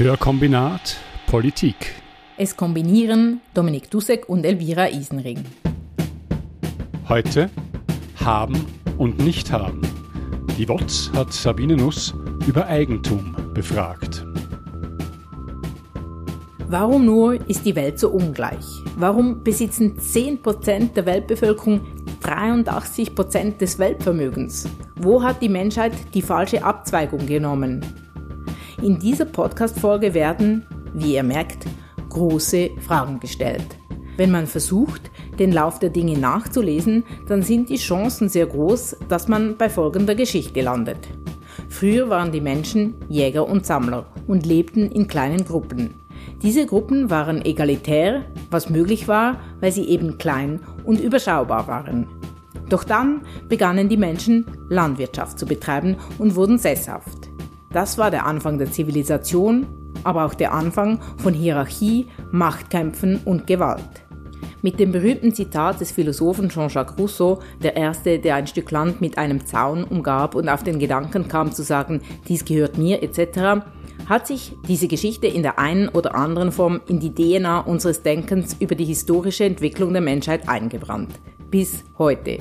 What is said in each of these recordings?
Hörkombinat Politik. Es kombinieren Dominik Dussek und Elvira Isenring. Heute haben und nicht haben. Die WOTS hat Sabine Nuss über Eigentum befragt. Warum nur ist die Welt so ungleich? Warum besitzen 10% der Weltbevölkerung 83% des Weltvermögens? Wo hat die Menschheit die falsche Abzweigung genommen? In dieser Podcast-Folge werden, wie ihr merkt, große Fragen gestellt. Wenn man versucht, den Lauf der Dinge nachzulesen, dann sind die Chancen sehr groß, dass man bei folgender Geschichte landet. Früher waren die Menschen Jäger und Sammler und lebten in kleinen Gruppen. Diese Gruppen waren egalitär, was möglich war, weil sie eben klein und überschaubar waren. Doch dann begannen die Menschen Landwirtschaft zu betreiben und wurden sesshaft. Das war der Anfang der Zivilisation, aber auch der Anfang von Hierarchie, Machtkämpfen und Gewalt. Mit dem berühmten Zitat des Philosophen Jean-Jacques Rousseau, der Erste, der ein Stück Land mit einem Zaun umgab und auf den Gedanken kam zu sagen, dies gehört mir etc., hat sich diese Geschichte in der einen oder anderen Form in die DNA unseres Denkens über die historische Entwicklung der Menschheit eingebrannt. Bis heute.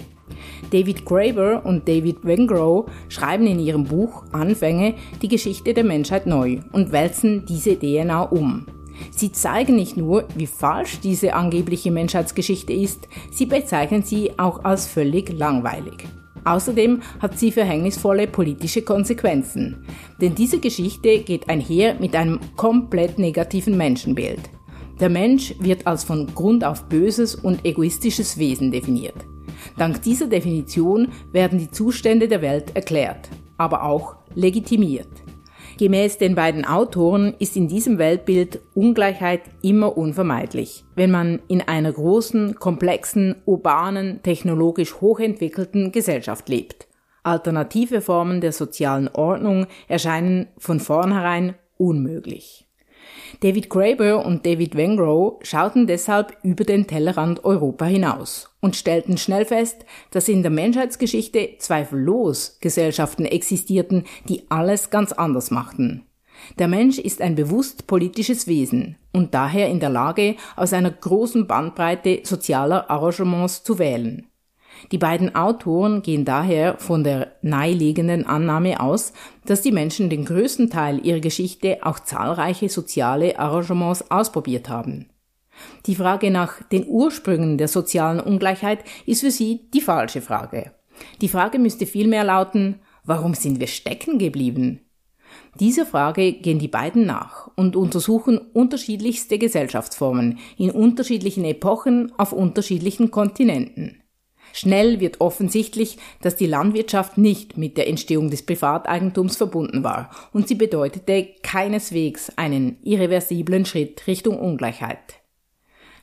David Graeber und David Wengrow schreiben in ihrem Buch Anfänge die Geschichte der Menschheit neu und wälzen diese DNA um. Sie zeigen nicht nur, wie falsch diese angebliche Menschheitsgeschichte ist, sie bezeichnen sie auch als völlig langweilig. Außerdem hat sie verhängnisvolle politische Konsequenzen, denn diese Geschichte geht einher mit einem komplett negativen Menschenbild. Der Mensch wird als von Grund auf böses und egoistisches Wesen definiert. Dank dieser Definition werden die Zustände der Welt erklärt, aber auch legitimiert. Gemäß den beiden Autoren ist in diesem Weltbild Ungleichheit immer unvermeidlich, wenn man in einer großen, komplexen, urbanen, technologisch hochentwickelten Gesellschaft lebt. Alternative Formen der sozialen Ordnung erscheinen von vornherein unmöglich. David Graeber und David Wengrow schauten deshalb über den Tellerrand Europa hinaus und stellten schnell fest, dass in der Menschheitsgeschichte zweifellos Gesellschaften existierten, die alles ganz anders machten. Der Mensch ist ein bewusst politisches Wesen und daher in der Lage, aus einer großen Bandbreite sozialer Arrangements zu wählen. Die beiden Autoren gehen daher von der naheliegenden Annahme aus, dass die Menschen den größten Teil ihrer Geschichte auch zahlreiche soziale Arrangements ausprobiert haben. Die Frage nach den Ursprüngen der sozialen Ungleichheit ist für sie die falsche Frage. Die Frage müsste vielmehr lauten, warum sind wir stecken geblieben? Dieser Frage gehen die beiden nach und untersuchen unterschiedlichste Gesellschaftsformen in unterschiedlichen Epochen auf unterschiedlichen Kontinenten. Schnell wird offensichtlich, dass die Landwirtschaft nicht mit der Entstehung des Privateigentums verbunden war und sie bedeutete keineswegs einen irreversiblen Schritt Richtung Ungleichheit.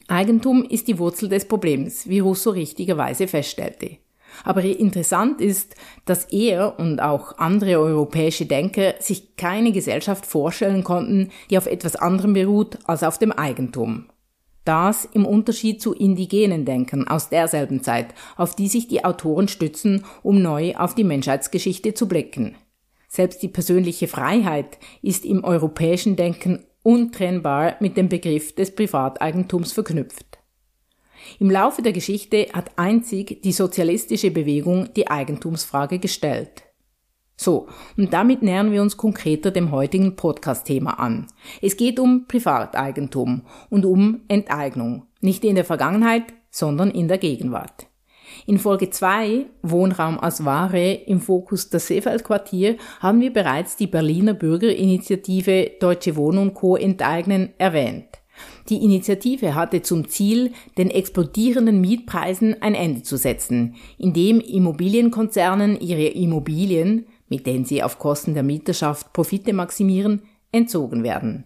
Eigentum ist die Wurzel des Problems, wie Rousseau richtigerweise feststellte. Aber interessant ist, dass er und auch andere europäische Denker sich keine Gesellschaft vorstellen konnten, die auf etwas anderem beruht als auf dem Eigentum. Das im Unterschied zu indigenen Denken aus derselben Zeit, auf die sich die Autoren stützen, um neu auf die Menschheitsgeschichte zu blicken. Selbst die persönliche Freiheit ist im europäischen Denken untrennbar mit dem Begriff des Privateigentums verknüpft. Im Laufe der Geschichte hat einzig die sozialistische Bewegung die Eigentumsfrage gestellt. So, und damit nähern wir uns konkreter dem heutigen Podcast-Thema an. Es geht um Privateigentum und um Enteignung. Nicht in der Vergangenheit, sondern in der Gegenwart. In Folge 2, Wohnraum als Ware im Fokus das Seefeldquartier, haben wir bereits die Berliner Bürgerinitiative Deutsche Wohnen Co. enteignen erwähnt. Die Initiative hatte zum Ziel, den explodierenden Mietpreisen ein Ende zu setzen, indem Immobilienkonzernen ihre Immobilien mit denen sie auf Kosten der Mieterschaft Profite maximieren, entzogen werden.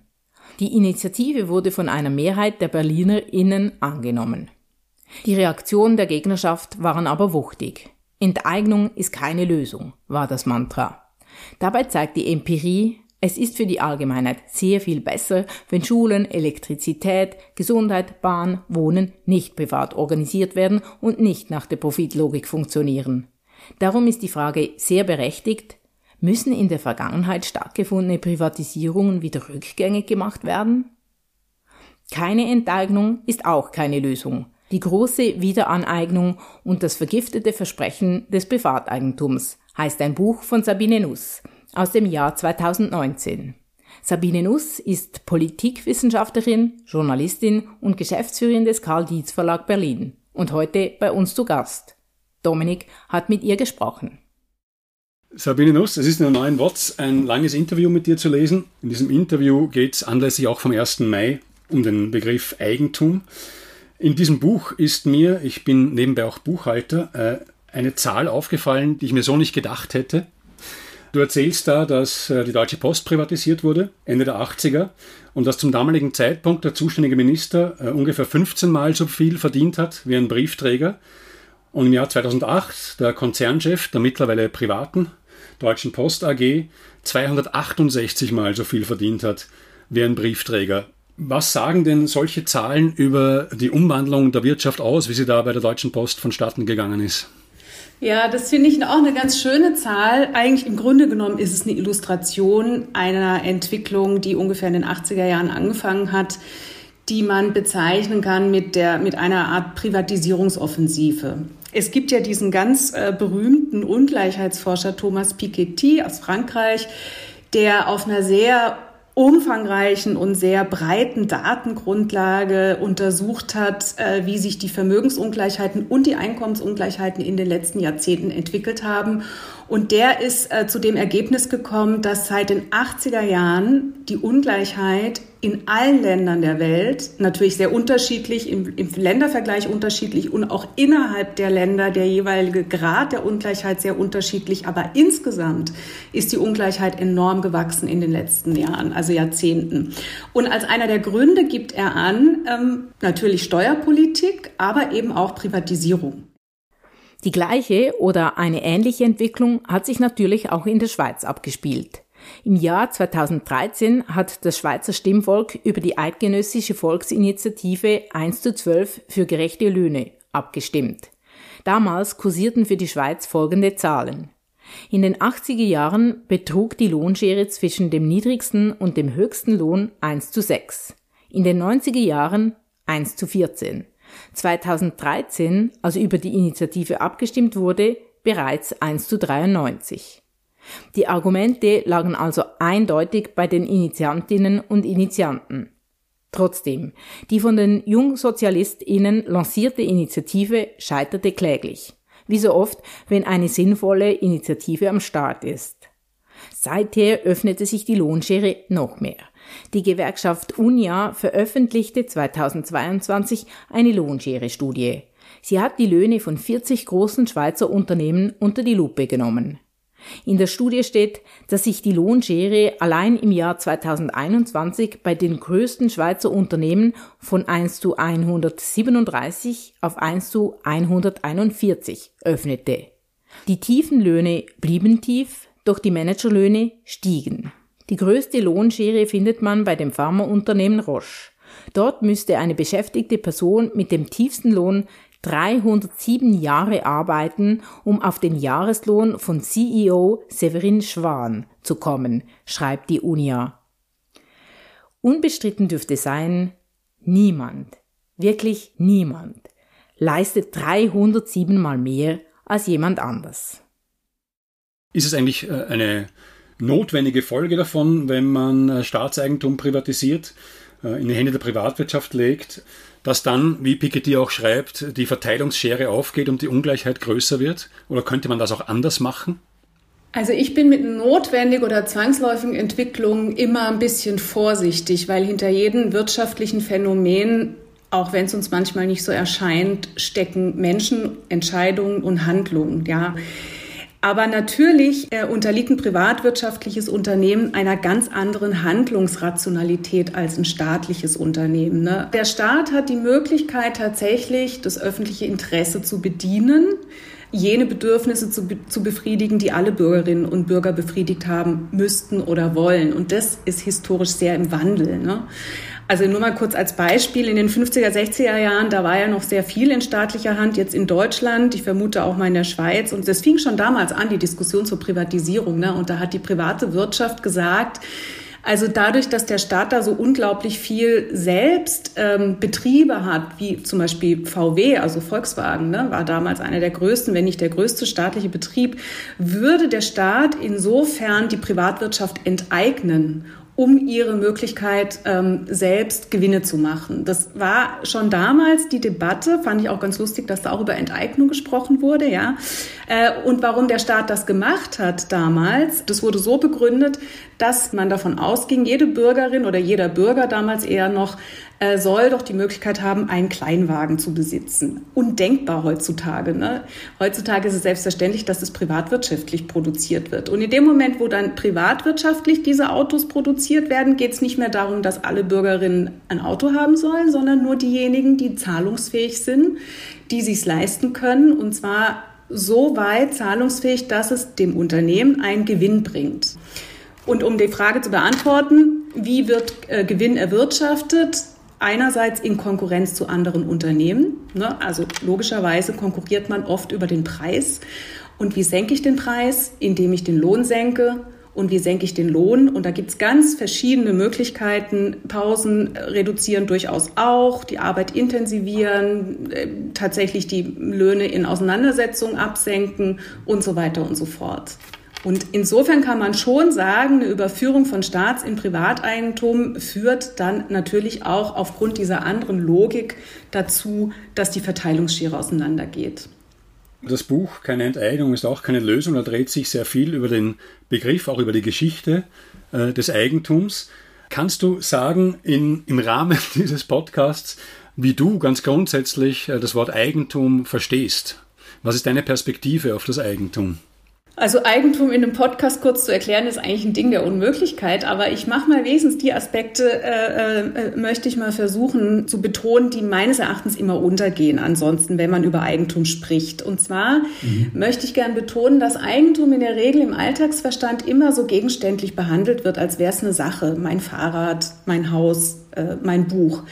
Die Initiative wurde von einer Mehrheit der BerlinerInnen angenommen. Die Reaktionen der Gegnerschaft waren aber wuchtig. Enteignung ist keine Lösung, war das Mantra. Dabei zeigt die Empirie, es ist für die Allgemeinheit sehr viel besser, wenn Schulen, Elektrizität, Gesundheit, Bahn, Wohnen nicht privat organisiert werden und nicht nach der Profitlogik funktionieren. Darum ist die Frage sehr berechtigt, Müssen in der Vergangenheit stattgefundene Privatisierungen wieder rückgängig gemacht werden? Keine Enteignung ist auch keine Lösung. Die große Wiederaneignung und das vergiftete Versprechen des Privateigentums heißt ein Buch von Sabine Nuss aus dem Jahr 2019. Sabine Nuss ist Politikwissenschaftlerin, Journalistin und Geschäftsführerin des Karl Dietz Verlag Berlin und heute bei uns zu Gast. Dominik hat mit ihr gesprochen. Sabine Nuss, es ist in der neuen WOTS ein langes Interview mit dir zu lesen. In diesem Interview geht es anlässlich auch vom 1. Mai um den Begriff Eigentum. In diesem Buch ist mir, ich bin nebenbei auch Buchhalter, äh, eine Zahl aufgefallen, die ich mir so nicht gedacht hätte. Du erzählst da, dass äh, die Deutsche Post privatisiert wurde, Ende der 80er, und dass zum damaligen Zeitpunkt der zuständige Minister äh, ungefähr 15 Mal so viel verdient hat wie ein Briefträger. Und im Jahr 2008 der Konzernchef der mittlerweile privaten Deutschen Post AG 268 Mal so viel verdient hat wie ein Briefträger. Was sagen denn solche Zahlen über die Umwandlung der Wirtschaft aus, wie sie da bei der Deutschen Post vonstatten gegangen ist? Ja, das finde ich auch eine ganz schöne Zahl. Eigentlich im Grunde genommen ist es eine Illustration einer Entwicklung, die ungefähr in den 80er Jahren angefangen hat, die man bezeichnen kann mit, der, mit einer Art Privatisierungsoffensive. Es gibt ja diesen ganz äh, berühmten Ungleichheitsforscher Thomas Piketty aus Frankreich, der auf einer sehr umfangreichen und sehr breiten Datengrundlage untersucht hat, äh, wie sich die Vermögensungleichheiten und die Einkommensungleichheiten in den letzten Jahrzehnten entwickelt haben. Und der ist äh, zu dem Ergebnis gekommen, dass seit den 80er Jahren die Ungleichheit in allen Ländern der Welt, natürlich sehr unterschiedlich, im, im, Ländervergleich unterschiedlich und auch innerhalb der Länder der jeweilige Grad der Ungleichheit sehr unterschiedlich. Aber insgesamt ist die Ungleichheit enorm gewachsen in den letzten Jahren, also Jahrzehnten. Und als einer der Gründe gibt er an, ähm, natürlich Steuerpolitik, aber eben auch Privatisierung. Die gleiche oder eine ähnliche Entwicklung hat sich natürlich auch in der Schweiz abgespielt. Im Jahr 2013 hat das Schweizer Stimmvolk über die eidgenössische Volksinitiative 1 zu 12 für gerechte Löhne abgestimmt. Damals kursierten für die Schweiz folgende Zahlen. In den 80er Jahren betrug die Lohnschere zwischen dem niedrigsten und dem höchsten Lohn 1 zu 6. In den 90er Jahren 1 zu 14. 2013, also über die Initiative abgestimmt wurde, bereits 1 zu 93. Die Argumente lagen also eindeutig bei den Initiantinnen und Initianten. Trotzdem, die von den Jungsozialistinnen lancierte Initiative scheiterte kläglich. Wie so oft, wenn eine sinnvolle Initiative am Start ist. Seither öffnete sich die Lohnschere noch mehr. Die Gewerkschaft UNIA veröffentlichte 2022 eine Lohnschere-Studie. Sie hat die Löhne von 40 großen Schweizer Unternehmen unter die Lupe genommen. In der Studie steht, dass sich die Lohnschere allein im Jahr 2021 bei den größten Schweizer Unternehmen von 1 zu 137 auf 1 zu 141 öffnete. Die tiefen Löhne blieben tief, doch die Managerlöhne stiegen. Die größte Lohnschere findet man bei dem Pharmaunternehmen Roche. Dort müsste eine beschäftigte Person mit dem tiefsten Lohn 307 Jahre arbeiten, um auf den Jahreslohn von CEO Severin Schwan zu kommen, schreibt die UNIA. Unbestritten dürfte sein, niemand, wirklich niemand, leistet 307 mal mehr als jemand anders. Ist es eigentlich äh, eine notwendige Folge davon, wenn man äh, Staatseigentum privatisiert, äh, in die Hände der Privatwirtschaft legt, dass dann, wie Piketty auch schreibt, die Verteilungsschere aufgeht und die Ungleichheit größer wird? Oder könnte man das auch anders machen? Also ich bin mit notwendig oder zwangsläufigen Entwicklungen immer ein bisschen vorsichtig, weil hinter jedem wirtschaftlichen Phänomen, auch wenn es uns manchmal nicht so erscheint, stecken Menschen, Entscheidungen und Handlungen. Ja. Aber natürlich äh, unterliegt ein privatwirtschaftliches Unternehmen einer ganz anderen Handlungsrationalität als ein staatliches Unternehmen. Ne? Der Staat hat die Möglichkeit tatsächlich, das öffentliche Interesse zu bedienen jene Bedürfnisse zu, zu befriedigen, die alle Bürgerinnen und Bürger befriedigt haben müssten oder wollen. Und das ist historisch sehr im Wandel. Ne? Also nur mal kurz als Beispiel, in den 50er, 60er Jahren, da war ja noch sehr viel in staatlicher Hand, jetzt in Deutschland, ich vermute auch mal in der Schweiz. Und das fing schon damals an, die Diskussion zur Privatisierung. Ne? Und da hat die private Wirtschaft gesagt, also dadurch, dass der Staat da so unglaublich viel selbst ähm, Betriebe hat, wie zum Beispiel VW, also Volkswagen, ne, war damals einer der größten, wenn nicht der größte staatliche Betrieb, würde der Staat insofern die Privatwirtschaft enteignen um ihre Möglichkeit ähm, selbst Gewinne zu machen. Das war schon damals die Debatte, fand ich auch ganz lustig, dass da auch über Enteignung gesprochen wurde, ja. Äh, und warum der Staat das gemacht hat damals, das wurde so begründet, dass man davon ausging, jede Bürgerin oder jeder Bürger damals eher noch äh, soll doch die Möglichkeit haben, einen Kleinwagen zu besitzen. Undenkbar heutzutage. Ne? Heutzutage ist es selbstverständlich, dass es privatwirtschaftlich produziert wird. Und in dem Moment, wo dann privatwirtschaftlich diese Autos produziert werden, geht es nicht mehr darum, dass alle Bürgerinnen ein Auto haben sollen, sondern nur diejenigen, die zahlungsfähig sind, die sich leisten können. Und zwar so weit zahlungsfähig, dass es dem Unternehmen einen Gewinn bringt. Und um die Frage zu beantworten, wie wird äh, Gewinn erwirtschaftet? Einerseits in Konkurrenz zu anderen Unternehmen. Ne? Also logischerweise konkurriert man oft über den Preis. Und wie senke ich den Preis? Indem ich den Lohn senke. Und wie senke ich den Lohn? Und da gibt es ganz verschiedene Möglichkeiten. Pausen reduzieren durchaus auch, die Arbeit intensivieren, äh, tatsächlich die Löhne in Auseinandersetzungen absenken und so weiter und so fort. Und insofern kann man schon sagen, eine Überführung von Staats- in Privateigentum führt dann natürlich auch aufgrund dieser anderen Logik dazu, dass die Verteilungsschere auseinandergeht. Das Buch Keine Enteignung ist auch keine Lösung. Da dreht sich sehr viel über den Begriff, auch über die Geschichte äh, des Eigentums. Kannst du sagen, in, im Rahmen dieses Podcasts, wie du ganz grundsätzlich äh, das Wort Eigentum verstehst? Was ist deine Perspektive auf das Eigentum? Also Eigentum in einem Podcast kurz zu erklären, ist eigentlich ein Ding der Unmöglichkeit. Aber ich mache mal wesentlich die Aspekte, äh, äh, möchte ich mal versuchen zu betonen, die meines Erachtens immer untergehen. Ansonsten, wenn man über Eigentum spricht. Und zwar mhm. möchte ich gern betonen, dass Eigentum in der Regel im Alltagsverstand immer so gegenständlich behandelt wird, als wäre es eine Sache. Mein Fahrrad, mein Haus, äh, mein Buch.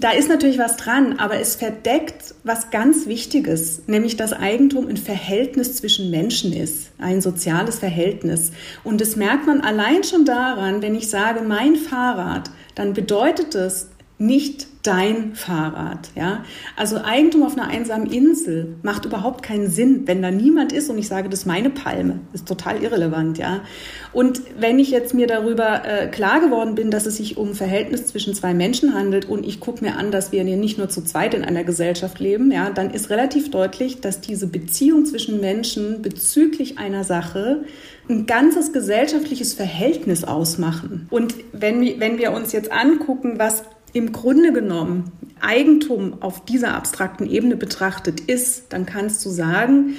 Da ist natürlich was dran, aber es verdeckt was ganz Wichtiges, nämlich dass Eigentum ein Verhältnis zwischen Menschen ist, ein soziales Verhältnis. Und das merkt man allein schon daran, wenn ich sage, mein Fahrrad, dann bedeutet es nicht dein Fahrrad. Ja? Also Eigentum auf einer einsamen Insel macht überhaupt keinen Sinn, wenn da niemand ist und ich sage, das ist meine Palme. Ist total irrelevant. Ja? Und wenn ich jetzt mir darüber äh, klar geworden bin, dass es sich um Verhältnis zwischen zwei Menschen handelt und ich gucke mir an, dass wir nicht nur zu zweit in einer Gesellschaft leben, ja, dann ist relativ deutlich, dass diese Beziehung zwischen Menschen bezüglich einer Sache ein ganzes gesellschaftliches Verhältnis ausmachen. Und wenn, wenn wir uns jetzt angucken, was im Grunde genommen Eigentum auf dieser abstrakten Ebene betrachtet ist, dann kannst du sagen,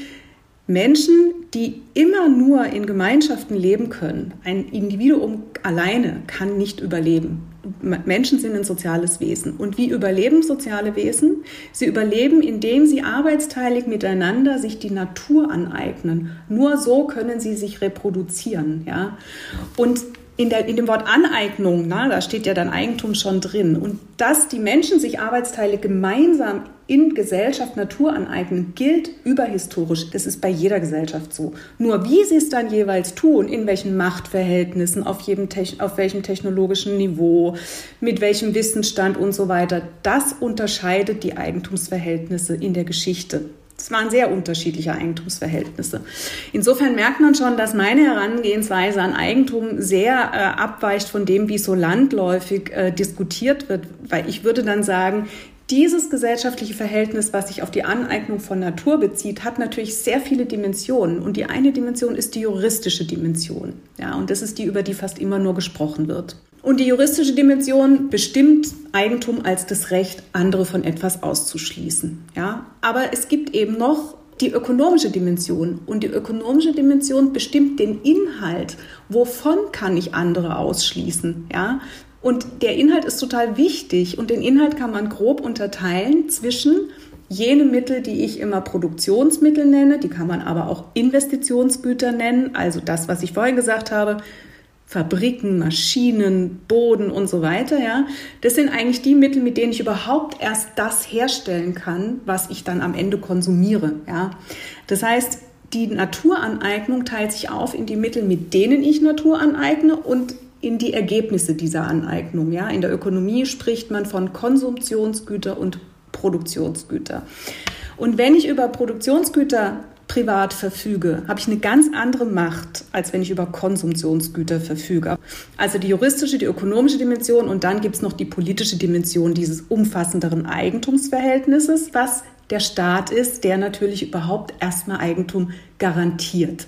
Menschen, die immer nur in Gemeinschaften leben können, ein Individuum alleine kann nicht überleben. Menschen sind ein soziales Wesen. Und wie überleben soziale Wesen? Sie überleben, indem sie arbeitsteilig miteinander sich die Natur aneignen. Nur so können sie sich reproduzieren. Ja? Und in, der, in dem Wort Aneignung, na, da steht ja dann Eigentum schon drin. Und dass die Menschen sich Arbeitsteile gemeinsam in Gesellschaft Natur aneignen, gilt überhistorisch. Das ist bei jeder Gesellschaft so. Nur wie sie es dann jeweils tun, in welchen Machtverhältnissen, auf, jedem auf welchem technologischen Niveau, mit welchem Wissensstand und so weiter, das unterscheidet die Eigentumsverhältnisse in der Geschichte. Es waren sehr unterschiedliche Eigentumsverhältnisse. Insofern merkt man schon, dass meine Herangehensweise an Eigentum sehr äh, abweicht von dem, wie so landläufig äh, diskutiert wird, weil ich würde dann sagen, dieses gesellschaftliche Verhältnis, was sich auf die Aneignung von Natur bezieht, hat natürlich sehr viele Dimensionen. Und die eine Dimension ist die juristische Dimension. Ja, und das ist die, über die fast immer nur gesprochen wird. Und die juristische Dimension bestimmt Eigentum als das Recht, andere von etwas auszuschließen. Ja? Aber es gibt eben noch die ökonomische Dimension. Und die ökonomische Dimension bestimmt den Inhalt. Wovon kann ich andere ausschließen? Ja? Und der Inhalt ist total wichtig. Und den Inhalt kann man grob unterteilen zwischen jene Mittel, die ich immer Produktionsmittel nenne, die kann man aber auch Investitionsgüter nennen, also das, was ich vorhin gesagt habe, Fabriken, Maschinen, Boden und so weiter, ja. Das sind eigentlich die Mittel, mit denen ich überhaupt erst das herstellen kann, was ich dann am Ende konsumiere, ja. Das heißt, die Naturaneignung teilt sich auf in die Mittel, mit denen ich Natur aneigne und in die Ergebnisse dieser Aneignung, ja. In der Ökonomie spricht man von Konsumtionsgüter und Produktionsgüter. Und wenn ich über Produktionsgüter privat verfüge, habe ich eine ganz andere Macht, als wenn ich über Konsumtionsgüter verfüge. Also die juristische, die ökonomische Dimension und dann gibt es noch die politische Dimension dieses umfassenderen Eigentumsverhältnisses, was der Staat ist, der natürlich überhaupt erstmal Eigentum garantiert.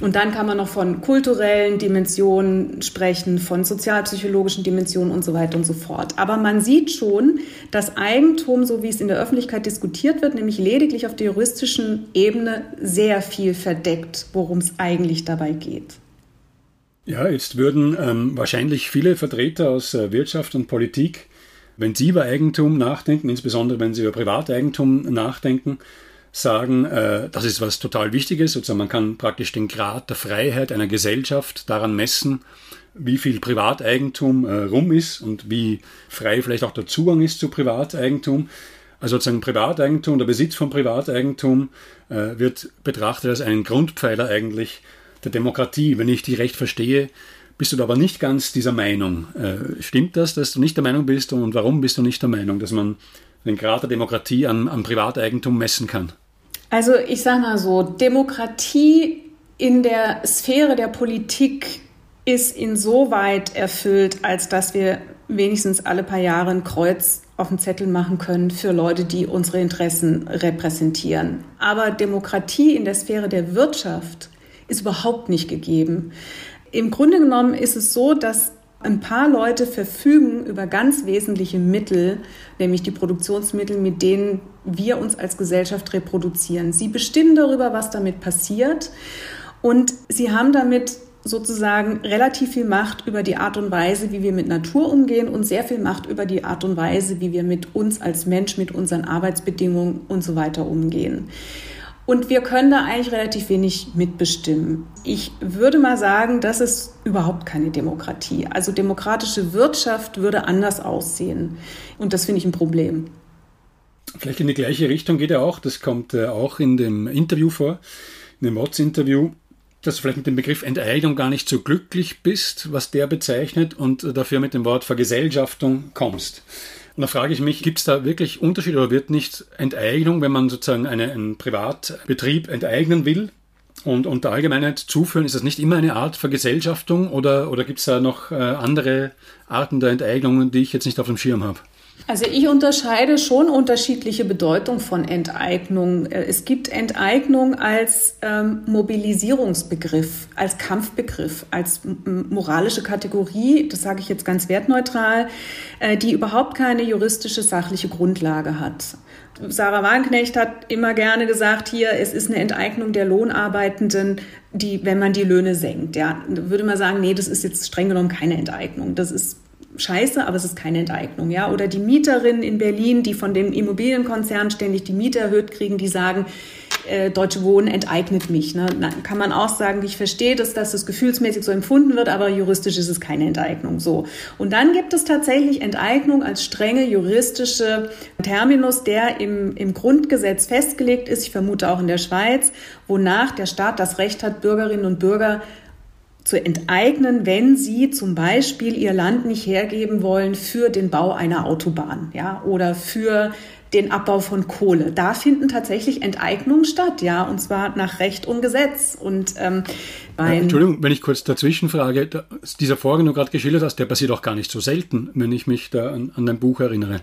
Und dann kann man noch von kulturellen Dimensionen sprechen, von sozialpsychologischen Dimensionen und so weiter und so fort. Aber man sieht schon, dass Eigentum, so wie es in der Öffentlichkeit diskutiert wird, nämlich lediglich auf der juristischen Ebene sehr viel verdeckt, worum es eigentlich dabei geht. Ja, jetzt würden ähm, wahrscheinlich viele Vertreter aus äh, Wirtschaft und Politik, wenn sie über Eigentum nachdenken, insbesondere wenn sie über Privateigentum nachdenken, sagen, äh, das ist was total Wichtiges. Sozusagen man kann praktisch den Grad der Freiheit einer Gesellschaft daran messen, wie viel Privateigentum äh, rum ist und wie frei vielleicht auch der Zugang ist zu Privateigentum. Also sozusagen Privateigentum, der Besitz von Privateigentum äh, wird betrachtet als einen Grundpfeiler eigentlich der Demokratie. Wenn ich die recht verstehe, bist du aber nicht ganz dieser Meinung. Äh, stimmt das, dass du nicht der Meinung bist und warum bist du nicht der Meinung, dass man den Grad der Demokratie an, an Privateigentum messen kann? Also ich sage mal so, Demokratie in der Sphäre der Politik ist insoweit erfüllt, als dass wir wenigstens alle paar Jahre ein Kreuz auf den Zettel machen können für Leute, die unsere Interessen repräsentieren. Aber Demokratie in der Sphäre der Wirtschaft ist überhaupt nicht gegeben. Im Grunde genommen ist es so, dass ein paar Leute verfügen über ganz wesentliche Mittel, nämlich die Produktionsmittel, mit denen wir uns als Gesellschaft reproduzieren. Sie bestimmen darüber, was damit passiert und sie haben damit sozusagen relativ viel Macht über die Art und Weise, wie wir mit Natur umgehen und sehr viel Macht über die Art und Weise, wie wir mit uns als Mensch, mit unseren Arbeitsbedingungen und so weiter umgehen. Und wir können da eigentlich relativ wenig mitbestimmen. Ich würde mal sagen, das ist überhaupt keine Demokratie. Also demokratische Wirtschaft würde anders aussehen. Und das finde ich ein Problem. Vielleicht in die gleiche Richtung geht er auch. Das kommt äh, auch in dem Interview vor, in dem Watts-Interview, dass du vielleicht mit dem Begriff Enteignung gar nicht so glücklich bist, was der bezeichnet, und dafür mit dem Wort Vergesellschaftung kommst. Und da frage ich mich, gibt es da wirklich Unterschied oder wird nicht Enteignung, wenn man sozusagen eine, einen Privatbetrieb enteignen will und, und der Allgemeinheit zuführen, ist das nicht immer eine Art Vergesellschaftung oder, oder gibt es da noch äh, andere Arten der Enteignungen, die ich jetzt nicht auf dem Schirm habe? Also ich unterscheide schon unterschiedliche Bedeutung von Enteignung. Äh, es gibt Enteignung als ähm, Mobilisierungsbegriff, als Kampfbegriff, als moralische Kategorie, das sage ich jetzt ganz wertneutral, äh, die überhaupt keine juristische sachliche Grundlage hat. Sarah Wagenknecht hat immer gerne gesagt, hier, es ist eine Enteignung der Lohnarbeitenden, die, wenn man die Löhne senkt. Ja, würde man sagen, nee, das ist jetzt streng genommen keine Enteignung. Das ist scheiße, aber es ist keine Enteignung, ja. Oder die Mieterinnen in Berlin, die von dem Immobilienkonzern ständig die Miete erhöht kriegen, die sagen, äh, Deutsche Wohnen enteignet mich. Ne? Dann kann man auch sagen, ich verstehe, dass, dass das gefühlsmäßig so empfunden wird, aber juristisch ist es keine Enteignung. So. Und dann gibt es tatsächlich Enteignung als strenge juristische Terminus, der im, im Grundgesetz festgelegt ist, ich vermute auch in der Schweiz, wonach der Staat das Recht hat, Bürgerinnen und Bürger zu enteignen, wenn sie zum Beispiel ihr Land nicht hergeben wollen für den Bau einer Autobahn, ja, oder für den Abbau von Kohle. Da finden tatsächlich Enteignungen statt, ja, und zwar nach Recht und Gesetz. Und ähm, äh, Entschuldigung, wenn ich kurz dazwischen frage, dieser Vorgang, den du gerade geschildert hast, der passiert auch gar nicht so selten, wenn ich mich da an, an dein Buch erinnere.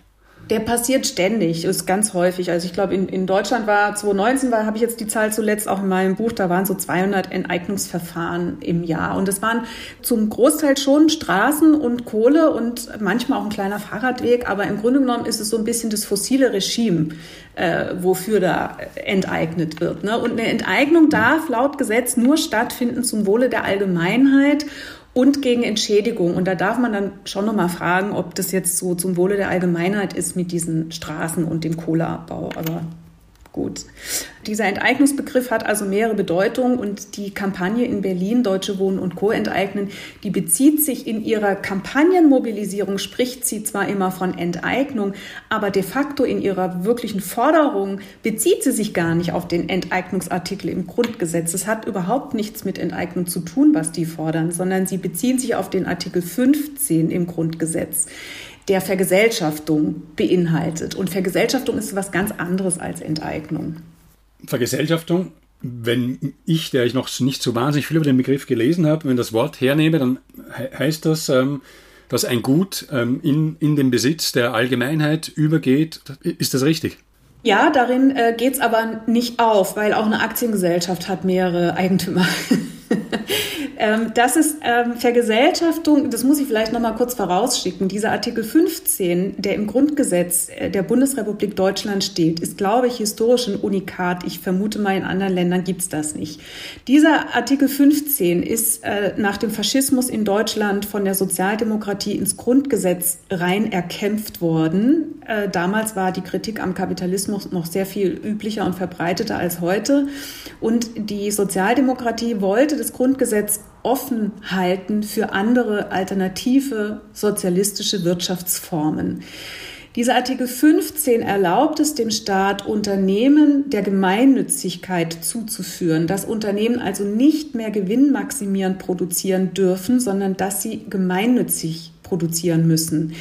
Der passiert ständig, ist ganz häufig. Also ich glaube, in, in Deutschland war 2019, war, habe ich jetzt die Zahl zuletzt auch in meinem Buch, da waren so 200 Enteignungsverfahren im Jahr. Und es waren zum Großteil schon Straßen und Kohle und manchmal auch ein kleiner Fahrradweg. Aber im Grunde genommen ist es so ein bisschen das fossile Regime, äh, wofür da enteignet wird. Ne? Und eine Enteignung darf laut Gesetz nur stattfinden zum Wohle der Allgemeinheit und gegen Entschädigung. Und da darf man dann schon nochmal fragen, ob das jetzt so zum Wohle der Allgemeinheit ist mit diesen Straßen und dem Kohleabbau. Aber gut. Dieser Enteignungsbegriff hat also mehrere Bedeutungen und die Kampagne in Berlin, Deutsche Wohnen und Co. enteignen, die bezieht sich in ihrer Kampagnenmobilisierung, spricht sie zwar immer von Enteignung, aber de facto in ihrer wirklichen Forderung bezieht sie sich gar nicht auf den Enteignungsartikel im Grundgesetz. Es hat überhaupt nichts mit Enteignung zu tun, was die fordern, sondern sie beziehen sich auf den Artikel 15 im Grundgesetz der Vergesellschaftung beinhaltet. Und Vergesellschaftung ist was ganz anderes als Enteignung. Vergesellschaftung, wenn ich, der ich noch nicht so wahnsinnig viel über den Begriff gelesen habe, wenn das Wort hernehme, dann heißt das, ähm, dass ein Gut ähm, in, in den Besitz der Allgemeinheit übergeht. Ist das richtig? Ja, darin äh, geht es aber nicht auf, weil auch eine Aktiengesellschaft hat mehrere Eigentümer. Ähm, das ist ähm, Vergesellschaftung, das muss ich vielleicht noch mal kurz vorausschicken. Dieser Artikel 15, der im Grundgesetz äh, der Bundesrepublik Deutschland steht, ist, glaube ich, historisch ein Unikat. Ich vermute mal, in anderen Ländern gibt es das nicht. Dieser Artikel 15 ist äh, nach dem Faschismus in Deutschland von der Sozialdemokratie ins Grundgesetz rein erkämpft worden. Äh, damals war die Kritik am Kapitalismus noch sehr viel üblicher und verbreiteter als heute. Und die Sozialdemokratie wollte das Grundgesetz offen halten für andere alternative sozialistische Wirtschaftsformen. Dieser Artikel 15 erlaubt es dem Staat, Unternehmen der Gemeinnützigkeit zuzuführen, dass Unternehmen also nicht mehr gewinnmaximierend produzieren dürfen, sondern dass sie gemeinnützig produzieren müssen.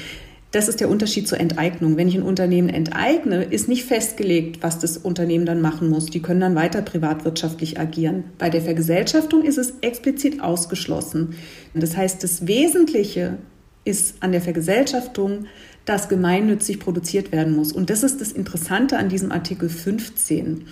Das ist der Unterschied zur Enteignung. Wenn ich ein Unternehmen enteigne, ist nicht festgelegt, was das Unternehmen dann machen muss. Die können dann weiter privatwirtschaftlich agieren. Bei der Vergesellschaftung ist es explizit ausgeschlossen. Das heißt, das Wesentliche ist an der Vergesellschaftung, dass gemeinnützig produziert werden muss. Und das ist das Interessante an diesem Artikel 15.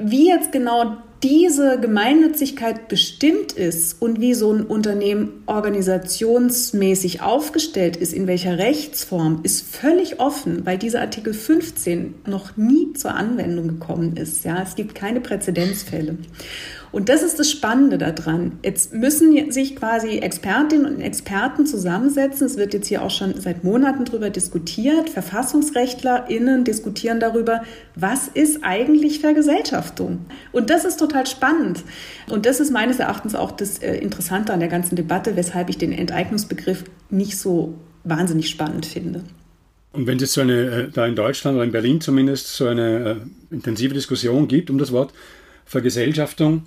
Wie jetzt genau diese Gemeinnützigkeit bestimmt ist und wie so ein Unternehmen organisationsmäßig aufgestellt ist, in welcher Rechtsform, ist völlig offen, weil dieser Artikel 15 noch nie zur Anwendung gekommen ist. Ja, es gibt keine Präzedenzfälle. Und das ist das Spannende daran. Jetzt müssen sich quasi Expertinnen und Experten zusammensetzen. Es wird jetzt hier auch schon seit Monaten darüber diskutiert. VerfassungsrechtlerInnen diskutieren darüber, was ist eigentlich Vergesellschaftung? Und das ist total spannend. Und das ist meines Erachtens auch das äh, Interessante an der ganzen Debatte, weshalb ich den Enteignungsbegriff nicht so wahnsinnig spannend finde. Und wenn es so eine, äh, da in Deutschland oder in Berlin zumindest, so eine äh, intensive Diskussion gibt um das Wort Vergesellschaftung,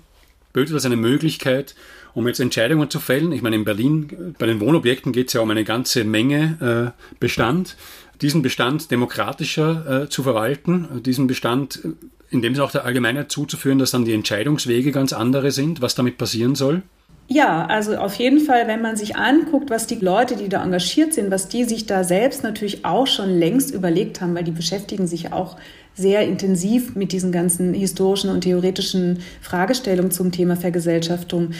böte das eine Möglichkeit, um jetzt Entscheidungen zu fällen. Ich meine, in Berlin, bei den Wohnobjekten geht es ja um eine ganze Menge äh, Bestand. Diesen Bestand demokratischer äh, zu verwalten, diesen Bestand in dem Sinne auch der Allgemeinheit zuzuführen, dass dann die Entscheidungswege ganz andere sind, was damit passieren soll? Ja, also auf jeden Fall, wenn man sich anguckt, was die Leute, die da engagiert sind, was die sich da selbst natürlich auch schon längst überlegt haben, weil die beschäftigen sich auch sehr intensiv mit diesen ganzen historischen und theoretischen Fragestellungen zum Thema Vergesellschaftung.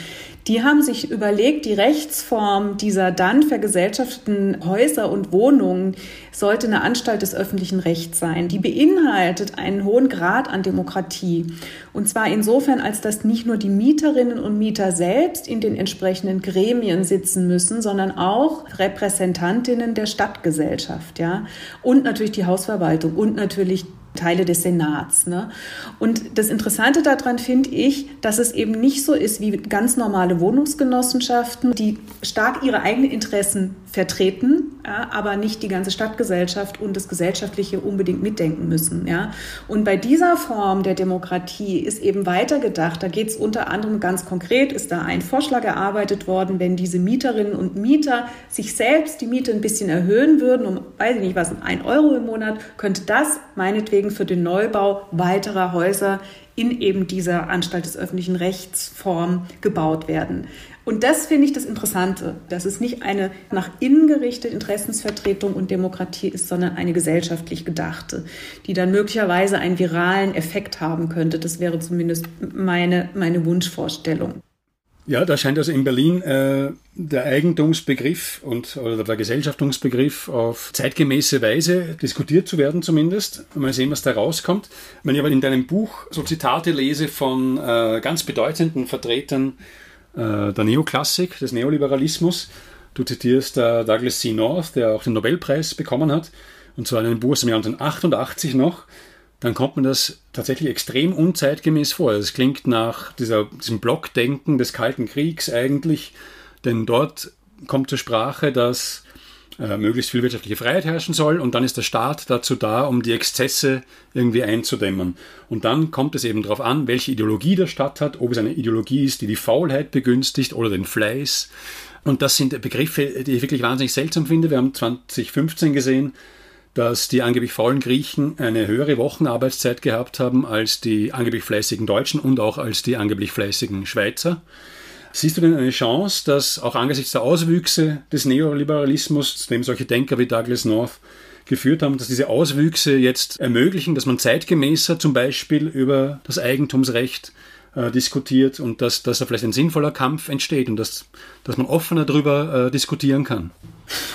Die haben sich überlegt, die Rechtsform dieser dann vergesellschafteten Häuser und Wohnungen sollte eine Anstalt des öffentlichen Rechts sein. Die beinhaltet einen hohen Grad an Demokratie. Und zwar insofern, als dass nicht nur die Mieterinnen und Mieter selbst in den entsprechenden Gremien sitzen müssen, sondern auch Repräsentantinnen der Stadtgesellschaft, ja. Und natürlich die Hausverwaltung und natürlich Teile des Senats. Ne? Und das Interessante daran finde ich, dass es eben nicht so ist wie ganz normale Wohnungsgenossenschaften, die stark ihre eigenen Interessen vertreten, ja, aber nicht die ganze Stadtgesellschaft und das Gesellschaftliche unbedingt mitdenken müssen. Ja. Und bei dieser Form der Demokratie ist eben weitergedacht. Da geht es unter anderem ganz konkret, ist da ein Vorschlag erarbeitet worden, wenn diese Mieterinnen und Mieter sich selbst die Miete ein bisschen erhöhen würden, um, weiß ich nicht was, ein Euro im Monat, könnte das meinetwegen für den Neubau weiterer Häuser in eben dieser Anstalt des öffentlichen Rechts Form gebaut werden. Und das finde ich das Interessante, dass es nicht eine nach innen gerichtete Interessensvertretung und Demokratie ist, sondern eine gesellschaftlich gedachte, die dann möglicherweise einen viralen Effekt haben könnte. Das wäre zumindest meine, meine Wunschvorstellung. Ja, da scheint also in Berlin äh, der Eigentumsbegriff und oder der Gesellschaftungsbegriff auf zeitgemäße Weise diskutiert zu werden zumindest. Mal sehen, was da rauskommt. Wenn ich aber in deinem Buch so Zitate lese von äh, ganz bedeutenden Vertretern äh, der Neoklassik, des Neoliberalismus. Du zitierst äh, Douglas C. North, der auch den Nobelpreis bekommen hat, und zwar in einem Buch aus dem Jahr 1988 noch. Dann kommt mir das tatsächlich extrem unzeitgemäß vor. Es klingt nach dieser, diesem Blockdenken des Kalten Kriegs eigentlich, denn dort kommt zur Sprache, dass äh, möglichst viel wirtschaftliche Freiheit herrschen soll und dann ist der Staat dazu da, um die Exzesse irgendwie einzudämmen. Und dann kommt es eben darauf an, welche Ideologie der Staat hat, ob es eine Ideologie ist, die die Faulheit begünstigt oder den Fleiß. Und das sind Begriffe, die ich wirklich wahnsinnig seltsam finde. Wir haben 2015 gesehen, dass die angeblich faulen Griechen eine höhere Wochenarbeitszeit gehabt haben als die angeblich fleißigen Deutschen und auch als die angeblich fleißigen Schweizer. Siehst du denn eine Chance, dass auch angesichts der Auswüchse des Neoliberalismus, zu dem solche Denker wie Douglas North geführt haben, dass diese Auswüchse jetzt ermöglichen, dass man zeitgemäßer zum Beispiel über das Eigentumsrecht äh, diskutiert und dass, dass da vielleicht ein sinnvoller Kampf entsteht und dass, dass man offener darüber äh, diskutieren kann?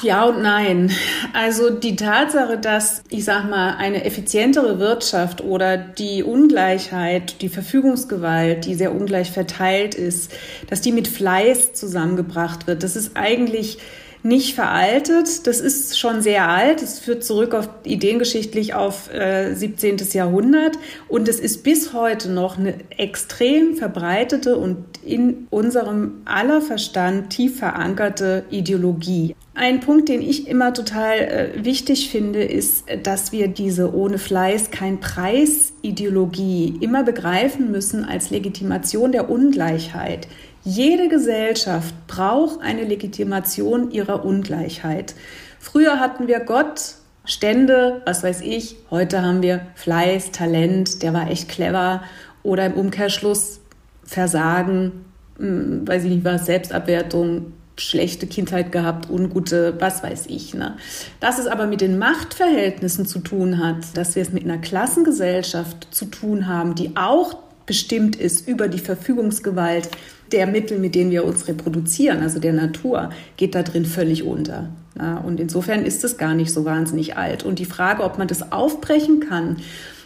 Ja und nein. Also die Tatsache, dass, ich sag mal, eine effizientere Wirtschaft oder die Ungleichheit, die Verfügungsgewalt, die sehr ungleich verteilt ist, dass die mit Fleiß zusammengebracht wird, das ist eigentlich nicht veraltet. Das ist schon sehr alt. Es führt zurück auf ideengeschichtlich auf äh, 17. Jahrhundert und es ist bis heute noch eine extrem verbreitete und in unserem aller Verstand tief verankerte Ideologie. Ein Punkt, den ich immer total äh, wichtig finde, ist, dass wir diese ohne Fleiß kein Preis Ideologie immer begreifen müssen als Legitimation der Ungleichheit. Jede Gesellschaft braucht eine Legitimation ihrer Ungleichheit. Früher hatten wir Gott, Stände, was weiß ich. Heute haben wir Fleiß, Talent, der war echt clever. Oder im Umkehrschluss Versagen, hm, weiß ich nicht was, Selbstabwertung, schlechte Kindheit gehabt, ungute, was weiß ich. Ne? Dass es aber mit den Machtverhältnissen zu tun hat, dass wir es mit einer Klassengesellschaft zu tun haben, die auch bestimmt ist über die Verfügungsgewalt der Mittel, mit denen wir uns reproduzieren, also der Natur, geht da drin völlig unter. Ja, und insofern ist es gar nicht so wahnsinnig alt. Und die Frage, ob man das aufbrechen kann,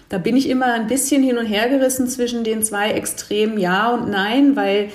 da bin ich immer ein bisschen hin und her gerissen zwischen den zwei Extremen Ja und Nein, weil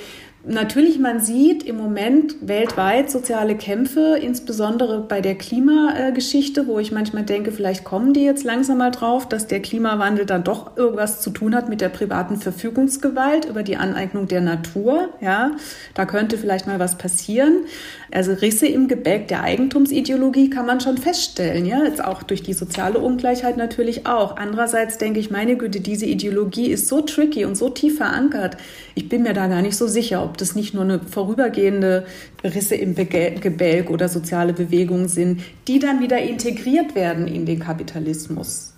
Natürlich, man sieht im Moment weltweit soziale Kämpfe, insbesondere bei der Klimageschichte, wo ich manchmal denke, vielleicht kommen die jetzt langsam mal drauf, dass der Klimawandel dann doch irgendwas zu tun hat mit der privaten Verfügungsgewalt über die Aneignung der Natur. Ja, da könnte vielleicht mal was passieren. Also Risse im Gebäck der Eigentumsideologie kann man schon feststellen, ja, jetzt auch durch die soziale Ungleichheit natürlich auch. Andererseits denke ich, meine Güte, diese Ideologie ist so tricky und so tief verankert. Ich bin mir da gar nicht so sicher, ob das nicht nur eine vorübergehende Risse im Gebälk oder soziale Bewegungen sind, die dann wieder integriert werden in den Kapitalismus.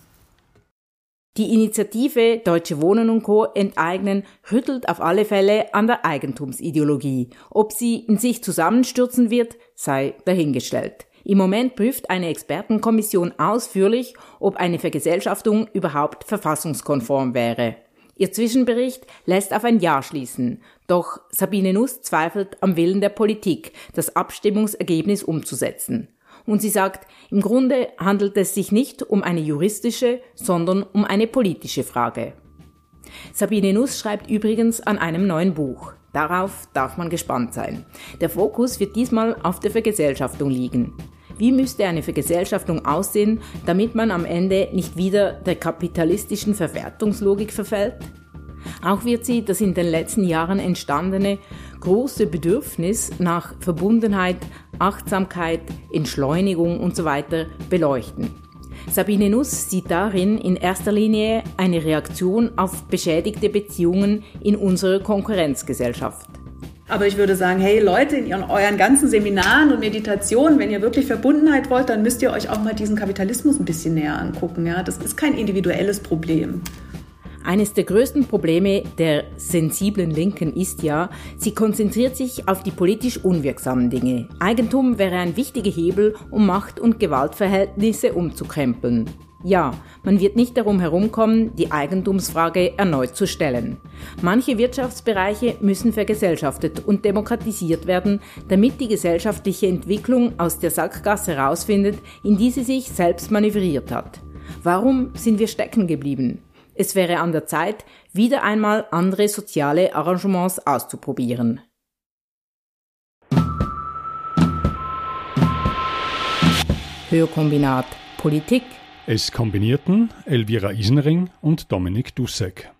Die Initiative Deutsche Wohnen und Co. enteignen rüttelt auf alle Fälle an der Eigentumsideologie. Ob sie in sich zusammenstürzen wird, sei dahingestellt. Im Moment prüft eine Expertenkommission ausführlich, ob eine Vergesellschaftung überhaupt verfassungskonform wäre. Ihr Zwischenbericht lässt auf ein Ja schließen. Doch Sabine Nuss zweifelt am Willen der Politik, das Abstimmungsergebnis umzusetzen. Und sie sagt, im Grunde handelt es sich nicht um eine juristische, sondern um eine politische Frage. Sabine Nuss schreibt übrigens an einem neuen Buch. Darauf darf man gespannt sein. Der Fokus wird diesmal auf der Vergesellschaftung liegen. Wie müsste eine Vergesellschaftung aussehen, damit man am Ende nicht wieder der kapitalistischen Verwertungslogik verfällt? Auch wird sie das in den letzten Jahren entstandene große Bedürfnis nach Verbundenheit, Achtsamkeit, Entschleunigung usw. So beleuchten. Sabine Nuss sieht darin in erster Linie eine Reaktion auf beschädigte Beziehungen in unserer Konkurrenzgesellschaft. Aber ich würde sagen, hey Leute, in euren ganzen Seminaren und Meditationen, wenn ihr wirklich Verbundenheit wollt, dann müsst ihr euch auch mal diesen Kapitalismus ein bisschen näher angucken. Ja? Das ist kein individuelles Problem. Eines der größten Probleme der sensiblen Linken ist ja, sie konzentriert sich auf die politisch unwirksamen Dinge. Eigentum wäre ein wichtiger Hebel, um Macht- und Gewaltverhältnisse umzukrempeln. Ja, man wird nicht darum herumkommen, die Eigentumsfrage erneut zu stellen. Manche Wirtschaftsbereiche müssen vergesellschaftet und demokratisiert werden, damit die gesellschaftliche Entwicklung aus der Sackgasse herausfindet, in die sie sich selbst manövriert hat. Warum sind wir stecken geblieben? Es wäre an der Zeit, wieder einmal andere soziale Arrangements auszuprobieren. Hörkombinat Politik. Es kombinierten Elvira Isenring und Dominik Dussek.